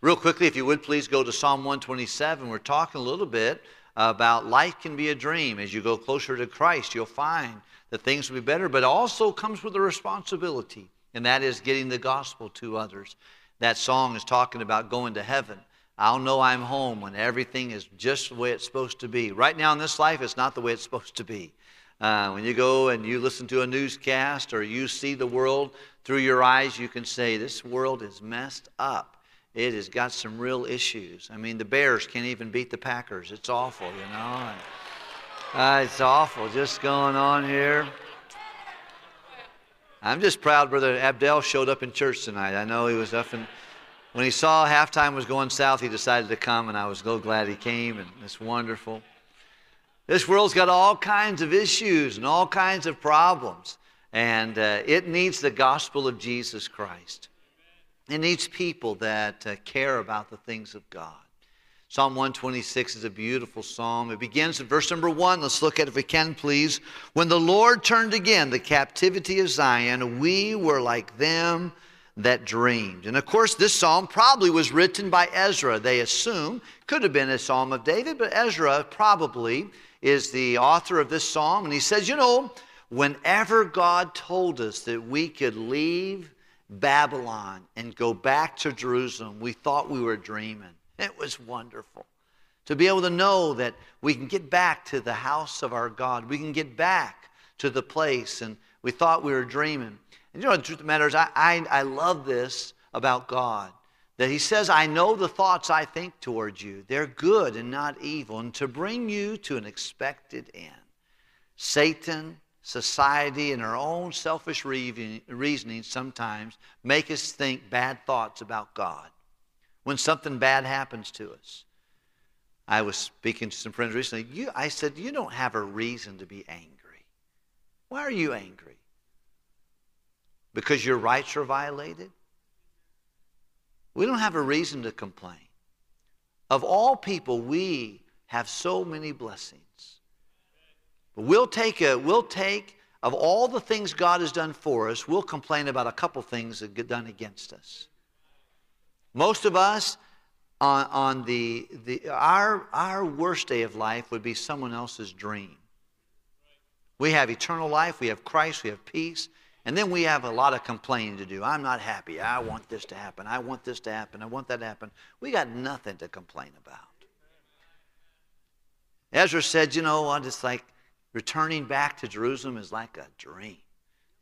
Real quickly, if you would please go to Psalm 127. We're talking a little bit about life can be a dream. As you go closer to Christ, you'll find that things will be better, but also comes with a responsibility, and that is getting the gospel to others. That song is talking about going to heaven. I'll know I'm home when everything is just the way it's supposed to be. Right now in this life, it's not the way it's supposed to be. Uh, when you go and you listen to a newscast or you see the world through your eyes, you can say, This world is messed up. It has got some real issues. I mean, the Bears can't even beat the Packers. It's awful, you know. And, uh, it's awful just going on here. I'm just proud Brother Abdel showed up in church tonight. I know he was up in. When he saw halftime was going south, he decided to come, and I was so glad he came, and it's wonderful. This world's got all kinds of issues and all kinds of problems, and uh, it needs the gospel of Jesus Christ. It needs people that uh, care about the things of God. Psalm 126 is a beautiful psalm. It begins in verse number one. Let's look at it if we can, please. When the Lord turned again the captivity of Zion, we were like them that dreamed. And of course, this psalm probably was written by Ezra. They assume could have been a psalm of David, but Ezra probably is the author of this psalm. And he says, You know, whenever God told us that we could leave Babylon and go back to Jerusalem, we thought we were dreaming. It was wonderful to be able to know that we can get back to the house of our God. We can get back to the place, and we thought we were dreaming. And you know, the truth of the matter is, I, I, I love this about God that He says, I know the thoughts I think towards you. They're good and not evil, and to bring you to an expected end. Satan, society, and our own selfish reasoning sometimes make us think bad thoughts about God when something bad happens to us. I was speaking to some friends recently. You, I said, You don't have a reason to be angry. Why are you angry? Because your rights are violated? We don't have a reason to complain. Of all people, we have so many blessings. But we'll take a, we'll take of all the things God has done for us, we'll complain about a couple things that get done against us. Most of us on, on the, the our, our worst day of life would be someone else's dream. We have eternal life, we have Christ, we have peace, and then we have a lot of complaining to do. I'm not happy. I want this to happen. I want this to happen. I want that to happen. We got nothing to complain about. Ezra said, You know what? It's like returning back to Jerusalem is like a dream.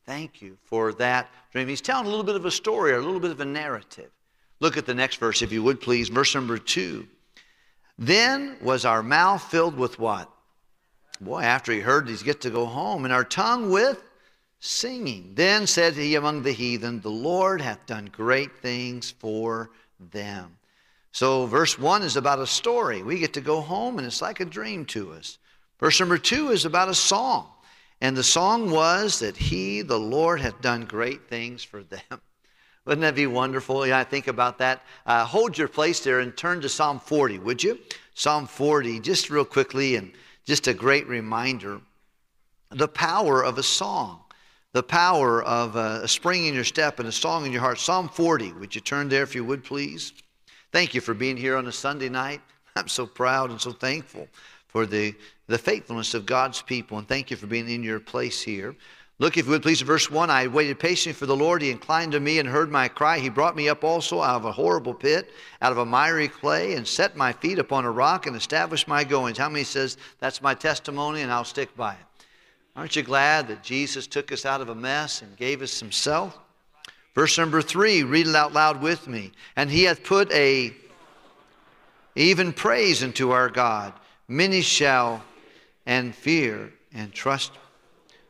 Thank you for that dream. He's telling a little bit of a story or a little bit of a narrative. Look at the next verse, if you would please. Verse number two. Then was our mouth filled with what? Boy, after he heard these, get to go home, and our tongue with singing. Then said he among the heathen, The Lord hath done great things for them. So, verse 1 is about a story. We get to go home, and it's like a dream to us. Verse number 2 is about a song. And the song was that he, the Lord, hath done great things for them. Wouldn't that be wonderful? Yeah, I think about that. Uh, hold your place there and turn to Psalm 40, would you? Psalm 40, just real quickly, and just a great reminder the power of a song the power of a spring in your step and a song in your heart. Psalm 40, would you turn there if you would, please? Thank you for being here on a Sunday night. I'm so proud and so thankful for the, the faithfulness of God's people, and thank you for being in your place here. Look, if you would please, verse 1 I waited patiently for the Lord. He inclined to me and heard my cry. He brought me up also out of a horrible pit, out of a miry clay, and set my feet upon a rock and established my goings. How many says, That's my testimony, and I'll stick by it? Aren't you glad that Jesus took us out of a mess and gave us himself? Verse number three, read it out loud with me. And he hath put a even praise into our God. Many shall and fear and trust.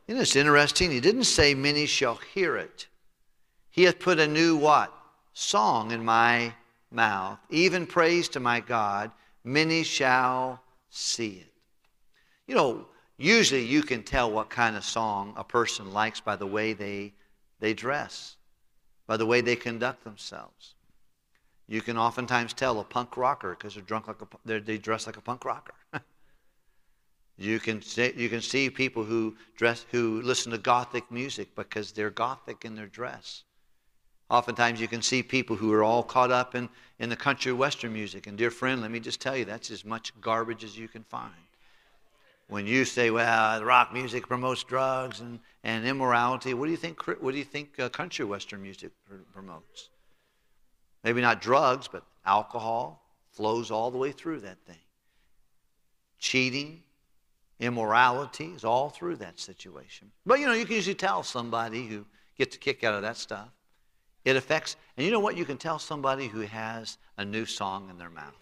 You know, it's interesting. He didn't say many shall hear it. He hath put a new what? Song in my mouth. Even praise to my God. Many shall see it. You know, Usually you can tell what kind of song a person likes by the way they, they dress, by the way they conduct themselves. You can oftentimes tell a punk rocker because they're drunk like a, they dress like a punk rocker. you can see, you can see people who dress who listen to gothic music because they're gothic in their dress. Oftentimes you can see people who are all caught up in, in the country western music. And dear friend, let me just tell you, that's as much garbage as you can find. When you say, well, rock music promotes drugs and, and immorality, what do you think, what do you think uh, country western music promotes? Maybe not drugs, but alcohol flows all the way through that thing. Cheating, immorality is all through that situation. But you know, you can usually tell somebody who gets a kick out of that stuff. It affects, and you know what? You can tell somebody who has a new song in their mouth,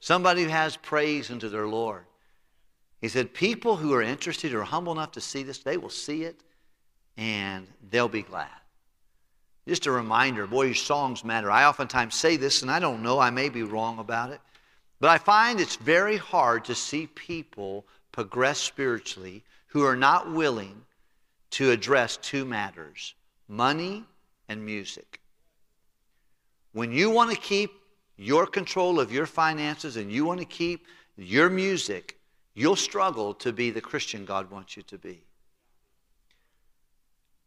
somebody who has praise into their Lord. He said, People who are interested or humble enough to see this, they will see it and they'll be glad. Just a reminder, boy, your songs matter. I oftentimes say this, and I don't know, I may be wrong about it, but I find it's very hard to see people progress spiritually who are not willing to address two matters money and music. When you want to keep your control of your finances and you want to keep your music, you'll struggle to be the Christian God wants you to be.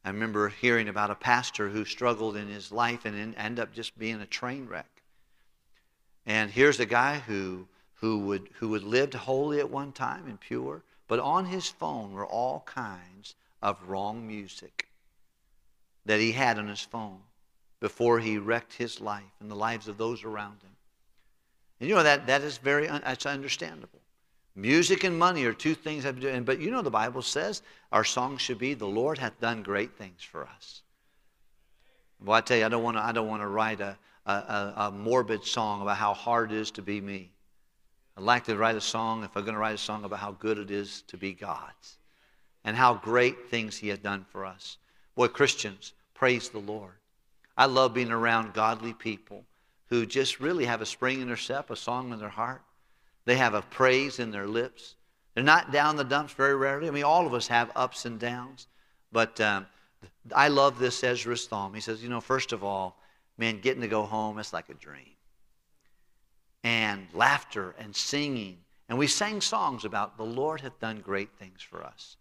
I remember hearing about a pastor who struggled in his life and ended up just being a train wreck. And here's a guy who, who, would, who would lived holy at one time and pure, but on his phone were all kinds of wrong music that he had on his phone before he wrecked his life and the lives of those around him. And you know that that is very that's understandable. Music and money are two things I've done. But you know the Bible says our song should be the Lord hath done great things for us. Well, I tell you, I don't want to I don't want to write a, a, a morbid song about how hard it is to be me. I'd like to write a song, if I'm going to write a song about how good it is to be God's and how great things He has done for us. Boy, Christians, praise the Lord. I love being around godly people who just really have a spring in their step, a song in their heart. They have a praise in their lips. They're not down the dumps very rarely. I mean, all of us have ups and downs. But um, I love this Ezra's Psalm. He says, you know, first of all, man, getting to go home, it's like a dream. And laughter and singing. And we sang songs about the Lord hath done great things for us.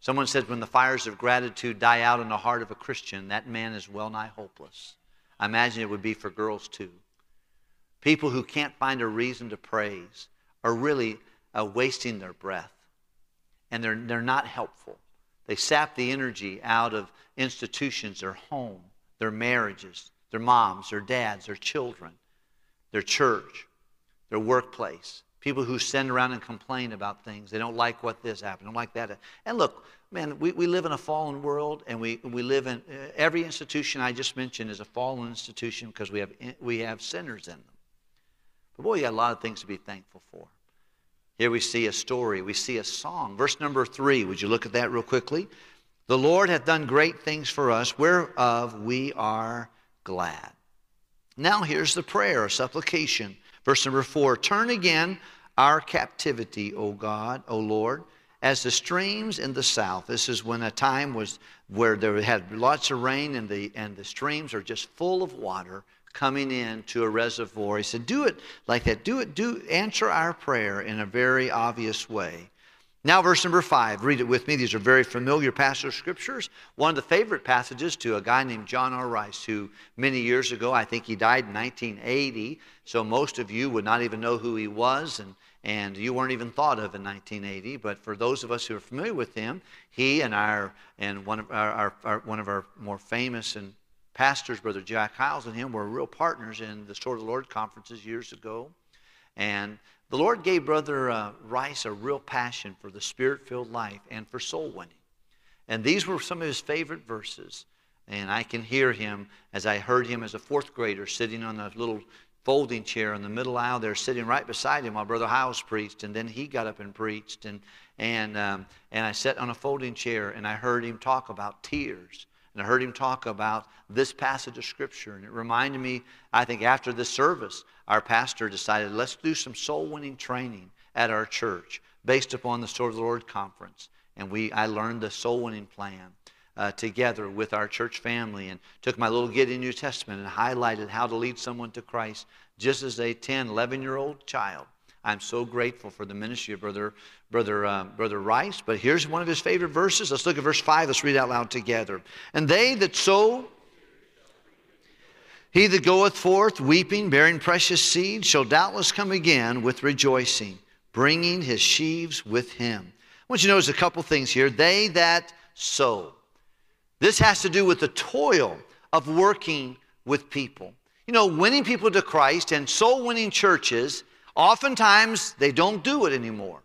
Someone said, when the fires of gratitude die out in the heart of a Christian, that man is well nigh hopeless. I imagine it would be for girls too. People who can't find a reason to praise are really uh, wasting their breath. And they're, they're not helpful. They sap the energy out of institutions, their home, their marriages, their moms, their dads, their children, their church, their workplace. People who send around and complain about things. They don't like what this happened, don't like that. And look, man, we, we live in a fallen world, and we, we live in uh, every institution I just mentioned is a fallen institution because we have, we have sinners in them. But boy, you got a lot of things to be thankful for. Here we see a story, we see a song. Verse number three, would you look at that real quickly? The Lord hath done great things for us, whereof we are glad. Now here's the prayer, a supplication. Verse number four Turn again our captivity, O God, O Lord, as the streams in the south. This is when a time was where there had lots of rain and the, and the streams are just full of water coming in to a reservoir. He said, Do it like that. Do it, do answer our prayer in a very obvious way. Now, verse number five, read it with me. These are very familiar passage scriptures. One of the favorite passages to a guy named John R. Rice, who many years ago, I think he died in 1980, so most of you would not even know who he was, and, and you weren't even thought of in 1980. But for those of us who are familiar with him, he and our and one of our, our, our one of our more famous and pastors, Brother Jack Hyles and him, were real partners in the Sword of the Lord conferences years ago. And the Lord gave Brother uh, Rice a real passion for the spirit filled life and for soul winning. And these were some of his favorite verses. And I can hear him as I heard him as a fourth grader sitting on a little folding chair in the middle aisle there, sitting right beside him while Brother Hyles preached. And then he got up and preached. And, and, um, and I sat on a folding chair and I heard him talk about tears and I heard him talk about this passage of Scripture. And it reminded me, I think after this service, our pastor decided, let's do some soul winning training at our church based upon the Sword of the Lord conference. And we, I learned the soul winning plan. Uh, together with our church family and took my little Gideon New Testament and highlighted how to lead someone to Christ just as a 10, 11 year old child. I'm so grateful for the ministry of Brother, Brother, uh, Brother Rice. But here's one of his favorite verses. Let's look at verse 5. Let's read out loud together. And they that sow He that goeth forth weeping, bearing precious seed, shall doubtless come again with rejoicing, bringing his sheaves with him. I want you to notice a couple things here. They that sow. This has to do with the toil of working with people. You know, winning people to Christ and soul winning churches, oftentimes they don't do it anymore.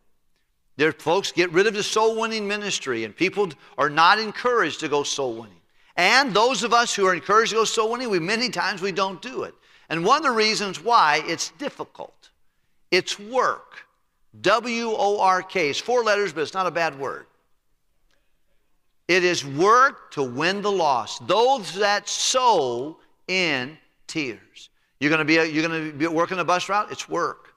Their folks get rid of the soul winning ministry, and people are not encouraged to go soul winning. And those of us who are encouraged to go soul winning, we many times we don't do it. And one of the reasons why it's difficult, it's work. W O R K. It's four letters, but it's not a bad word. It is work to win the lost. Those that sow in tears. You're going to be you're going to be working a bus route. It's work.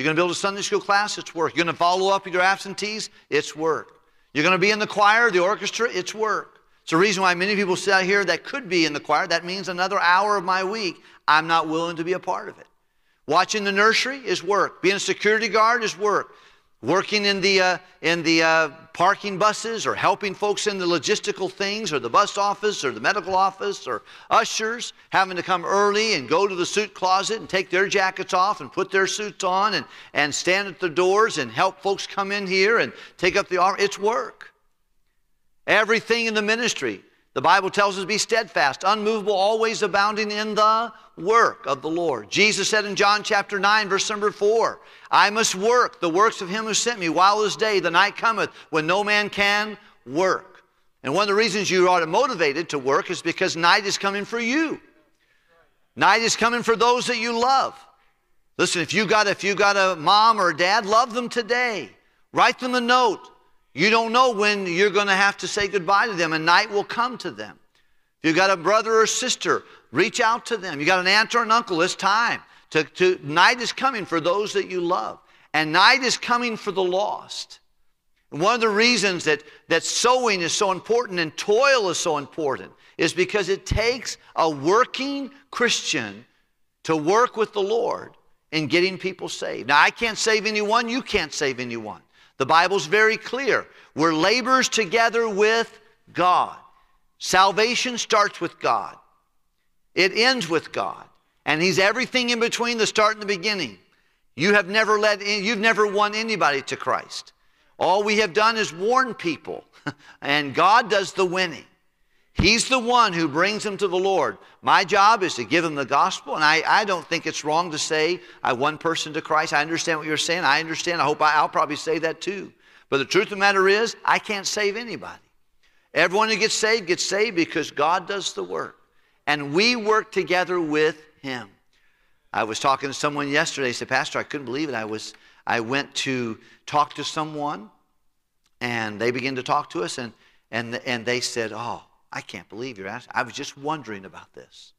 You're going to build a Sunday school class. It's work. You're going to follow up your absentees. It's work. You're going to be in the choir, the orchestra. It's work. It's the reason why many people sit out here that could be in the choir. That means another hour of my week. I'm not willing to be a part of it. Watching the nursery is work. Being a security guard is work working in the, uh, in the uh, parking buses or helping folks in the logistical things or the bus office or the medical office or ushers having to come early and go to the suit closet and take their jackets off and put their suits on and, and stand at the doors and help folks come in here and take up the arm. It's work. Everything in the ministry. The Bible tells us to be steadfast, unmovable, always abounding in the work of the Lord. Jesus said in John chapter 9, verse number 4, I must work the works of him who sent me while this day, the night cometh, when no man can work. And one of the reasons you are motivated to work is because night is coming for you. Night is coming for those that you love. Listen, if you got if you got a mom or a dad, love them today. Write them a note. You don't know when you're going to have to say goodbye to them, and night will come to them. If you've got a brother or sister, reach out to them. You've got an aunt or an uncle, it's time. To, to, night is coming for those that you love, and night is coming for the lost. And one of the reasons that, that sowing is so important and toil is so important is because it takes a working Christian to work with the Lord in getting people saved. Now, I can't save anyone, you can't save anyone. The Bible's very clear. We're laborers together with God. Salvation starts with God, it ends with God. And He's everything in between the start and the beginning. You have never led, you've never won anybody to Christ. All we have done is warn people, and God does the winning. He's the won who brings them to the Lord. My job is to give them the gospel, and I, I don't think it's wrong to say I one person to Christ. I understand what you're saying. I understand. I hope I, I'll probably say that too. But the truth of the matter is, I can't save anybody. Everyone who gets saved gets saved because God does the work. And we work together with Him. I was talking to someone yesterday. He said, Pastor, I couldn't believe it. I was I went to talk to someone, and they began to talk to us, and and and they said, Oh, I can't believe you're asking. I was just wondering about this.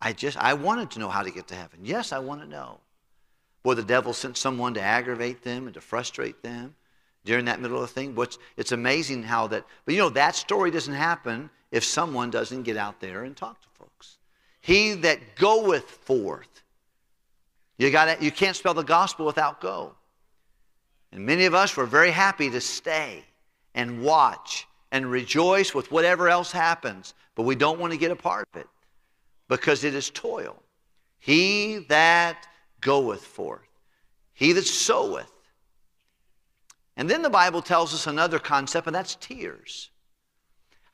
I just, I wanted to know how to get to heaven. Yes, I want to know. Boy, the devil sent someone to aggravate them and to frustrate them during that middle of the thing. What's, it's amazing how that, but you know, that story doesn't happen if someone doesn't get out there and talk to folks. He that goeth forth. You, got you can't spell the gospel without go. And many of us were very happy to stay and watch and rejoice with whatever else happens, but we don't want to get a part of it because it is toil. He that goeth forth, he that soweth. And then the Bible tells us another concept, and that's tears.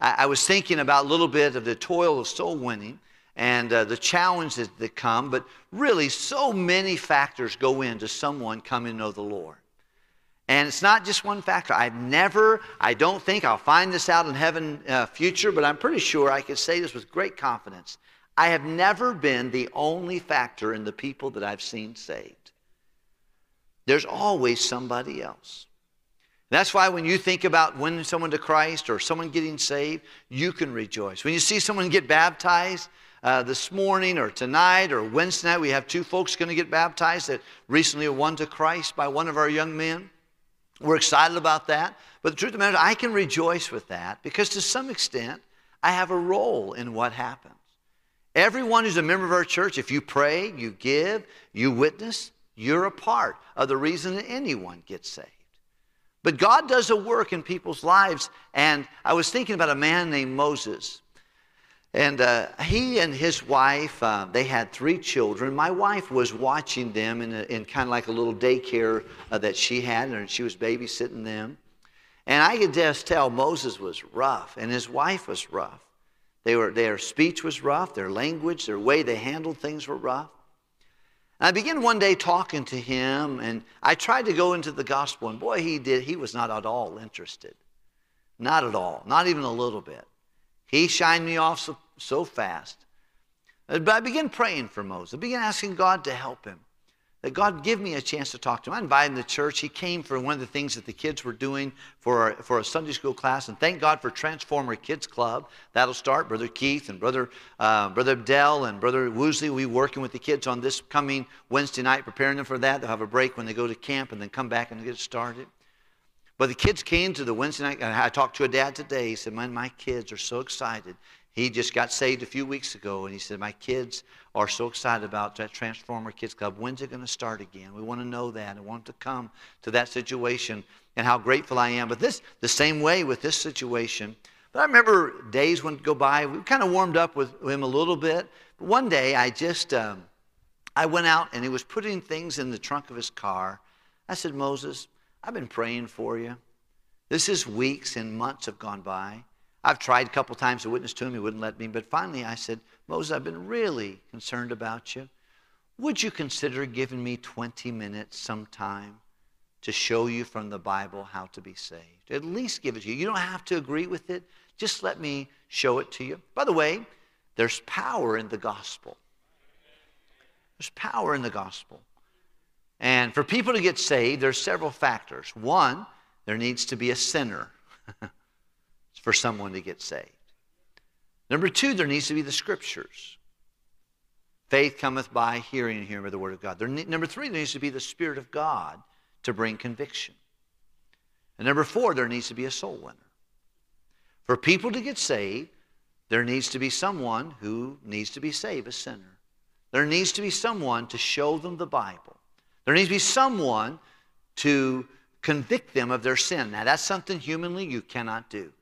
I, I was thinking about a little bit of the toil of soul winning and uh, the challenges that come, but really, so many factors go into someone coming to know the Lord. And it's not just one factor. I've never, I don't think I'll find this out in heaven uh, future, but I'm pretty sure I can say this with great confidence. I have never been the only factor in the people that I've seen saved. There's always somebody else. That's why when you think about winning someone to Christ or someone getting saved, you can rejoice. When you see someone get baptized, uh, this morning or tonight or Wednesday night, we have two folks going to get baptized that recently were won to Christ by one of our young men. We're excited about that. But the truth of the matter is, I can rejoice with that because to some extent, I have a role in what happens. Everyone who's a member of our church, if you pray, you give, you witness, you're a part of the reason that anyone gets saved. But God does a work in people's lives. And I was thinking about a man named Moses. And uh, he and his wife, uh, they had three children. My wife was watching them in, in kind of like a little daycare uh, that she had, and she was babysitting them. And I could just tell Moses was rough, and his wife was rough. They were, their speech was rough, their language, their way they handled things were rough. And I began one day talking to him, and I tried to go into the gospel, and boy, he did. He was not at all interested. Not at all, not even a little bit. He shined me off so, so fast. But I began praying for Moses. I began asking God to help him that God give me a chance to talk to him. I invited him to church. He came for one of the things that the kids were doing for, for a Sunday school class. And thank God for Transformer Kids Club. That'll start. Brother Keith and Brother, uh, Brother Dell and Brother Woosley will be working with the kids on this coming Wednesday night, preparing them for that. They'll have a break when they go to camp and then come back and get started. But the kids came to the Wednesday night. And I talked to a dad today. He said, Man, my kids are so excited. He just got saved a few weeks ago, and he said, My kids are so excited about that Transformer Kids Club. When's it going to start again? We want to know that. I want to come to that situation and how grateful I am. But this, the same way with this situation. But I remember days went go by. We kind of warmed up with him a little bit. But one day, I just, um, I went out, and he was putting things in the trunk of his car. I said, Moses, I've been praying for you. This is weeks and months have gone by. I've tried a couple times to witness to him. He wouldn't let me. But finally, I said, Moses, I've been really concerned about you. Would you consider giving me 20 minutes sometime to show you from the Bible how to be saved? At least give it to you. You don't have to agree with it. Just let me show it to you. By the way, there's power in the gospel. There's power in the gospel. And for people to get saved, there's several factors. One, there needs to be a sinner. for someone to get saved. Number two, there needs to be the scriptures. Faith cometh by hearing and hearing by the word of God. There, number three, there needs to be the Spirit of God to bring conviction. And number four, there needs to be a soul winner. For people to get saved, there needs to be someone who needs to be saved, a sinner. There needs to be someone to show them the Bible. There needs to be someone to convict them of their sin. Now, that's something humanly you cannot do.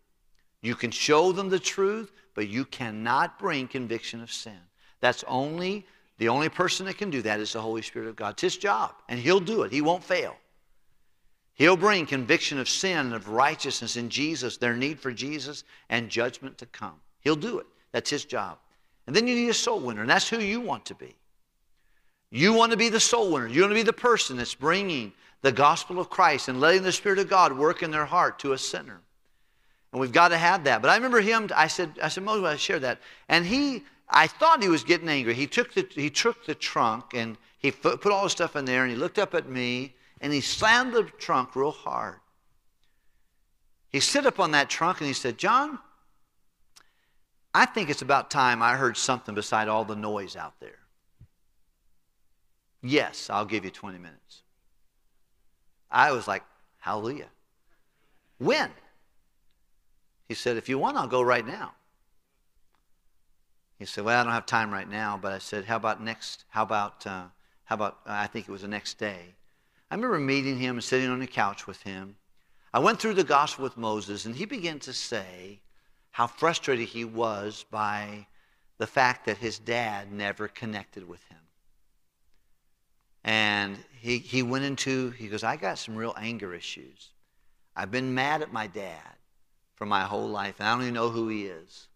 You can show them the truth, but you cannot bring conviction of sin. That's only, the only person that can do that is the Holy Spirit of God. It's his job, and he'll do it. He won't fail. He'll bring conviction of sin of righteousness in Jesus, their need for Jesus, and judgment to come. He'll do it. That's his job. And then you need a soul winner, and that's who you want to be. You want to be the soul winner. You want to be the person that's bringing the gospel of Christ and letting the Spirit of God work in their heart to a sinner. And we've got to have that. But I remember him, I said, I said, Moses, I share that. And he, I thought he was getting angry. He took the, he took the trunk and he put all the stuff in there and he looked up at me and he slammed the trunk real hard. He stood up on that trunk and he said, John, I think it's about time I heard something beside all the noise out there. Yes, I'll give you 20 minutes. I was like, hallelujah. When? He said, If you want, I'll go right now. He said, Well, I don't have time right now, but I said, How about next? How about, uh, how about, uh, I think it was the next day. I remember meeting him and sitting on the couch with him. I went through the gospel with Moses, and he began to say how frustrated he was by the fact that his dad never connected with him. And he, he went into, he goes, I got some real anger issues. I've been mad at my dad for my whole life, and I don't even know who he is.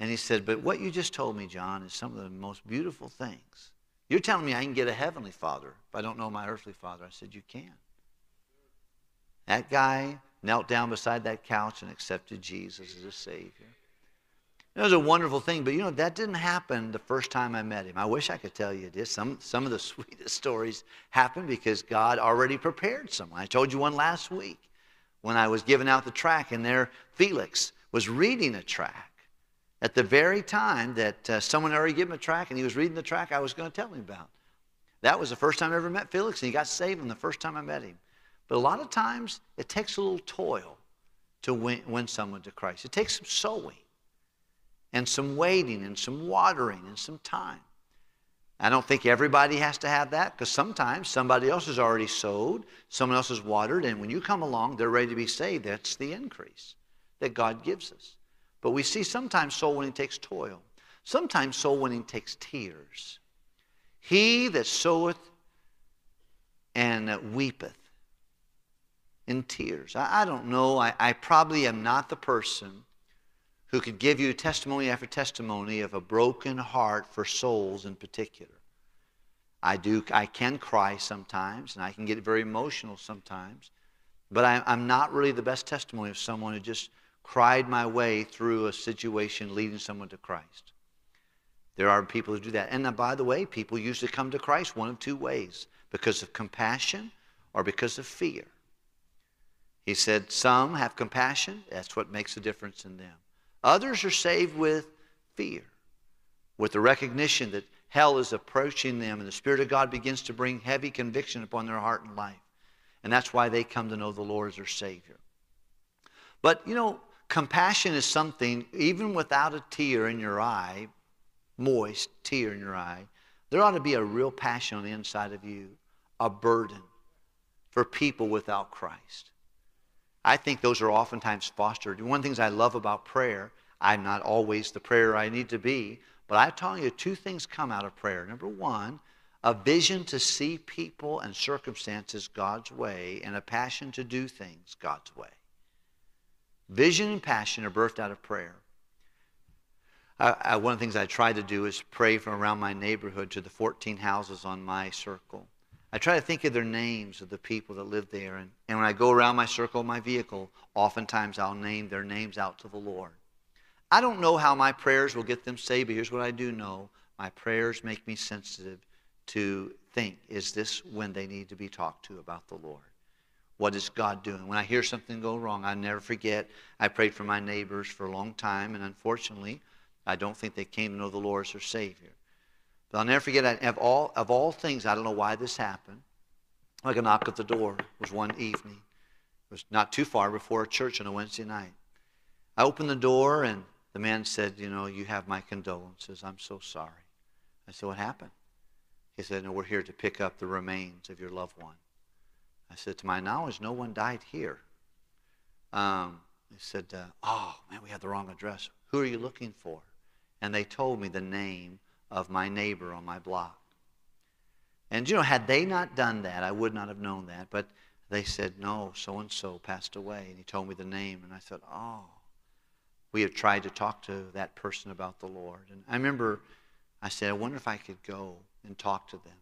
And he said, But what you just told me, John, is some of the most beautiful things. You're telling me I can get a heavenly father if I don't know my earthly father. I said, You can. That guy knelt down beside that couch and accepted Jesus as a Savior. It was a wonderful thing, but you know, that didn't happen the first time I met him. I wish I could tell you this. Some, some of the sweetest stories happened because God already prepared someone. I told you one last week when I was giving out the track, and there Felix was reading a track at the very time that uh, someone already given him a track, and he was reading the track I was going to tell him about. That was the first time I ever met Felix, and he got saved on the first time I met him. But a lot of times, it takes a little toil to win, win someone to Christ. It takes some sowing, and some waiting, and some watering, and some time. I don't think everybody has to have that because sometimes somebody else has already sowed, someone else has watered, and when you come along, they're ready to be saved. That's the increase that God gives us. But we see sometimes soul winning takes toil. Sometimes soul winning takes tears. He that soweth and weepeth in tears. I, I don't know. I, I probably am not the person who could give you testimony after testimony of a broken heart for souls in particular. I do. I can cry sometimes, and I can get very emotional sometimes. But I, I'm not really the best testimony of someone who just cried my way through a situation leading someone to Christ. There are people who do that. And uh, by the way, people usually come to Christ one of two ways because of compassion or because of fear. He said, Some have compassion, that's what makes a difference in them. Others are saved with fear, with the recognition that hell is approaching them and the Spirit of God begins to bring heavy conviction upon their heart and life. And that's why they come to know the Lord as their Savior. But, you know, compassion is something, even without a tear in your eye, moist tear in your eye, there ought to be a real passion on the inside of you, a burden for people without Christ. I think those are oftentimes fostered. One of the things I love about prayer, I'm not always the prayer I need to be, but I tell you, two things come out of prayer. Number one, a vision to see people and circumstances God's way, and a passion to do things God's way. Vision and passion are birthed out of prayer. I, I, one of the things I try to do is pray from around my neighborhood to the 14 houses on my circle. I try to think of their names of the people that live there. And, and when I go around my circle my vehicle, oftentimes I'll name their names out to the Lord. I don't know how my prayers will get them saved, but here's what I do know. My prayers make me sensitive to think, is this when they need to be talked to about the Lord? What is God doing? When I hear something go wrong, I never forget. I prayed for my neighbors for a long time, and unfortunately, I don't think they came to know the Lord as their Savior. But I'll never forget, of all, of all things, I don't know why this happened. Like a knock at the door was one evening. It was not too far before a church on a Wednesday night. I opened the door, and the man said, You know, you have my condolences. I'm so sorry. I said, What happened? He said, No, we're here to pick up the remains of your loved one. I said, To my knowledge, no one died here. Um, he said, uh, Oh, man, we have the wrong address. Who are you looking for? And they told me the name of my neighbor on my block. And you know, had they not done that, I would not have known that. But they said, no, so and so passed away. And he told me the name. And I said, oh, we have tried to talk to that person about the Lord. And I remember I said, I wonder if I could go and talk to them.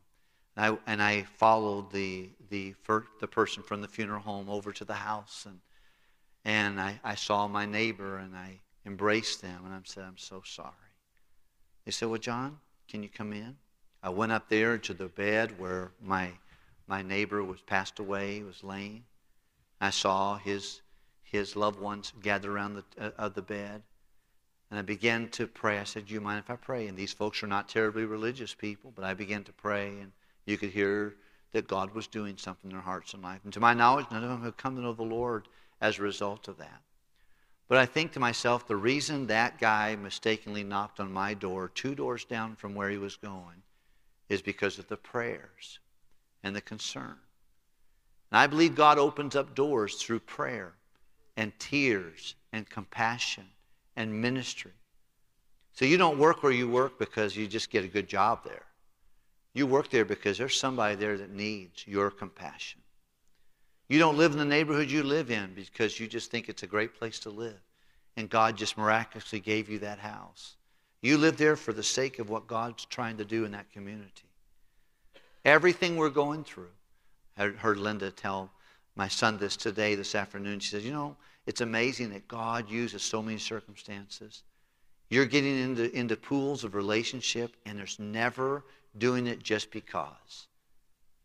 And I, and I followed the, the, the person from the funeral home over to the house. And, and I, I saw my neighbor and I embraced them. And I said, I'm so sorry. They said, Well, John, can you come in? I went up there to the bed where my, my neighbor was passed away, was laying. I saw his, his loved ones gather around the, uh, of the bed. And I began to pray. I said, Do you mind if I pray? And these folks are not terribly religious people, but I began to pray, and you could hear that God was doing something in their hearts and life. And to my knowledge, none of them have come to know the Lord as a result of that. But I think to myself, the reason that guy mistakenly knocked on my door, two doors down from where he was going, is because of the prayers and the concern. And I believe God opens up doors through prayer and tears and compassion and ministry. So you don't work where you work because you just get a good job there. You work there because there's somebody there that needs your compassion. You don't live in the neighborhood you live in because you just think it's a great place to live. And God just miraculously gave you that house. You live there for the sake of what God's trying to do in that community. Everything we're going through. I heard Linda tell my son this today, this afternoon. She says, You know, it's amazing that God uses so many circumstances. You're getting into, into pools of relationship, and there's never doing it just because.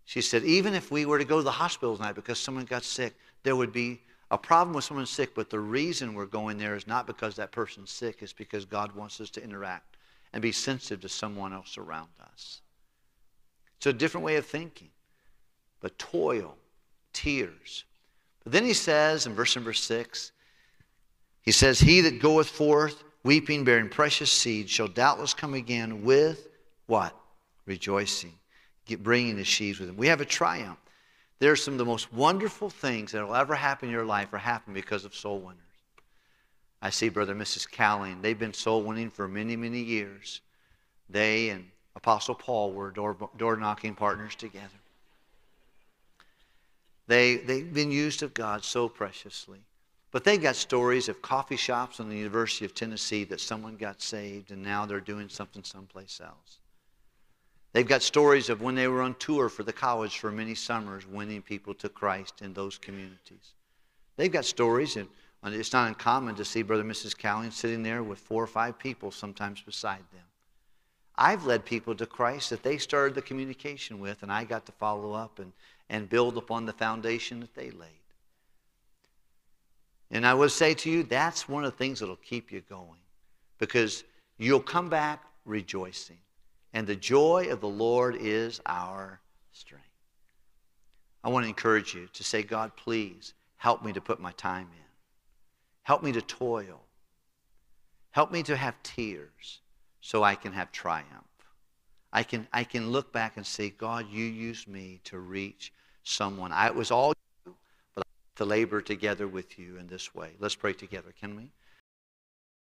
She said, even if we were to go to the hospital tonight because someone got sick, there would be a problem with someone sick, but the reason we're going there is not because that person's sick, it's because God wants us to interact and be sensitive to someone else around us. It's a different way of thinking. But toil, tears. But then he says in verse number six, he says, He that goeth forth weeping, bearing precious seed, shall doubtless come again with what? Rejoicing bringing the sheaves with him. We have a triumph. There are some of the most wonderful things that will ever happen in your life or happen because of soul winners. I see Brother and Mrs. Calling. They've been soul winning for many, many years. They and Apostle Paul were door, door knocking partners together. They, they've been used of God so preciously. But they've got stories of coffee shops on the University of Tennessee that someone got saved and now they're doing something someplace else. They've got stories of when they were on tour for the college for many summers, winning people to Christ in those communities. They've got stories, and it's not uncommon to see Brother and Mrs. Calling sitting there with four or five people sometimes beside them. I've led people to Christ that they started the communication with, and I got to follow up and, and build upon the foundation that they laid. And I would say to you, that's one of the things that'll keep you going because you'll come back rejoicing. And the joy of the Lord is our strength. I want to encourage you to say, God, please help me to put my time in. Help me to toil. Help me to have tears so I can have triumph. I can, I can look back and say, God, you used me to reach someone. I, it was all you, but I to labor together with you in this way. Let's pray together, can we?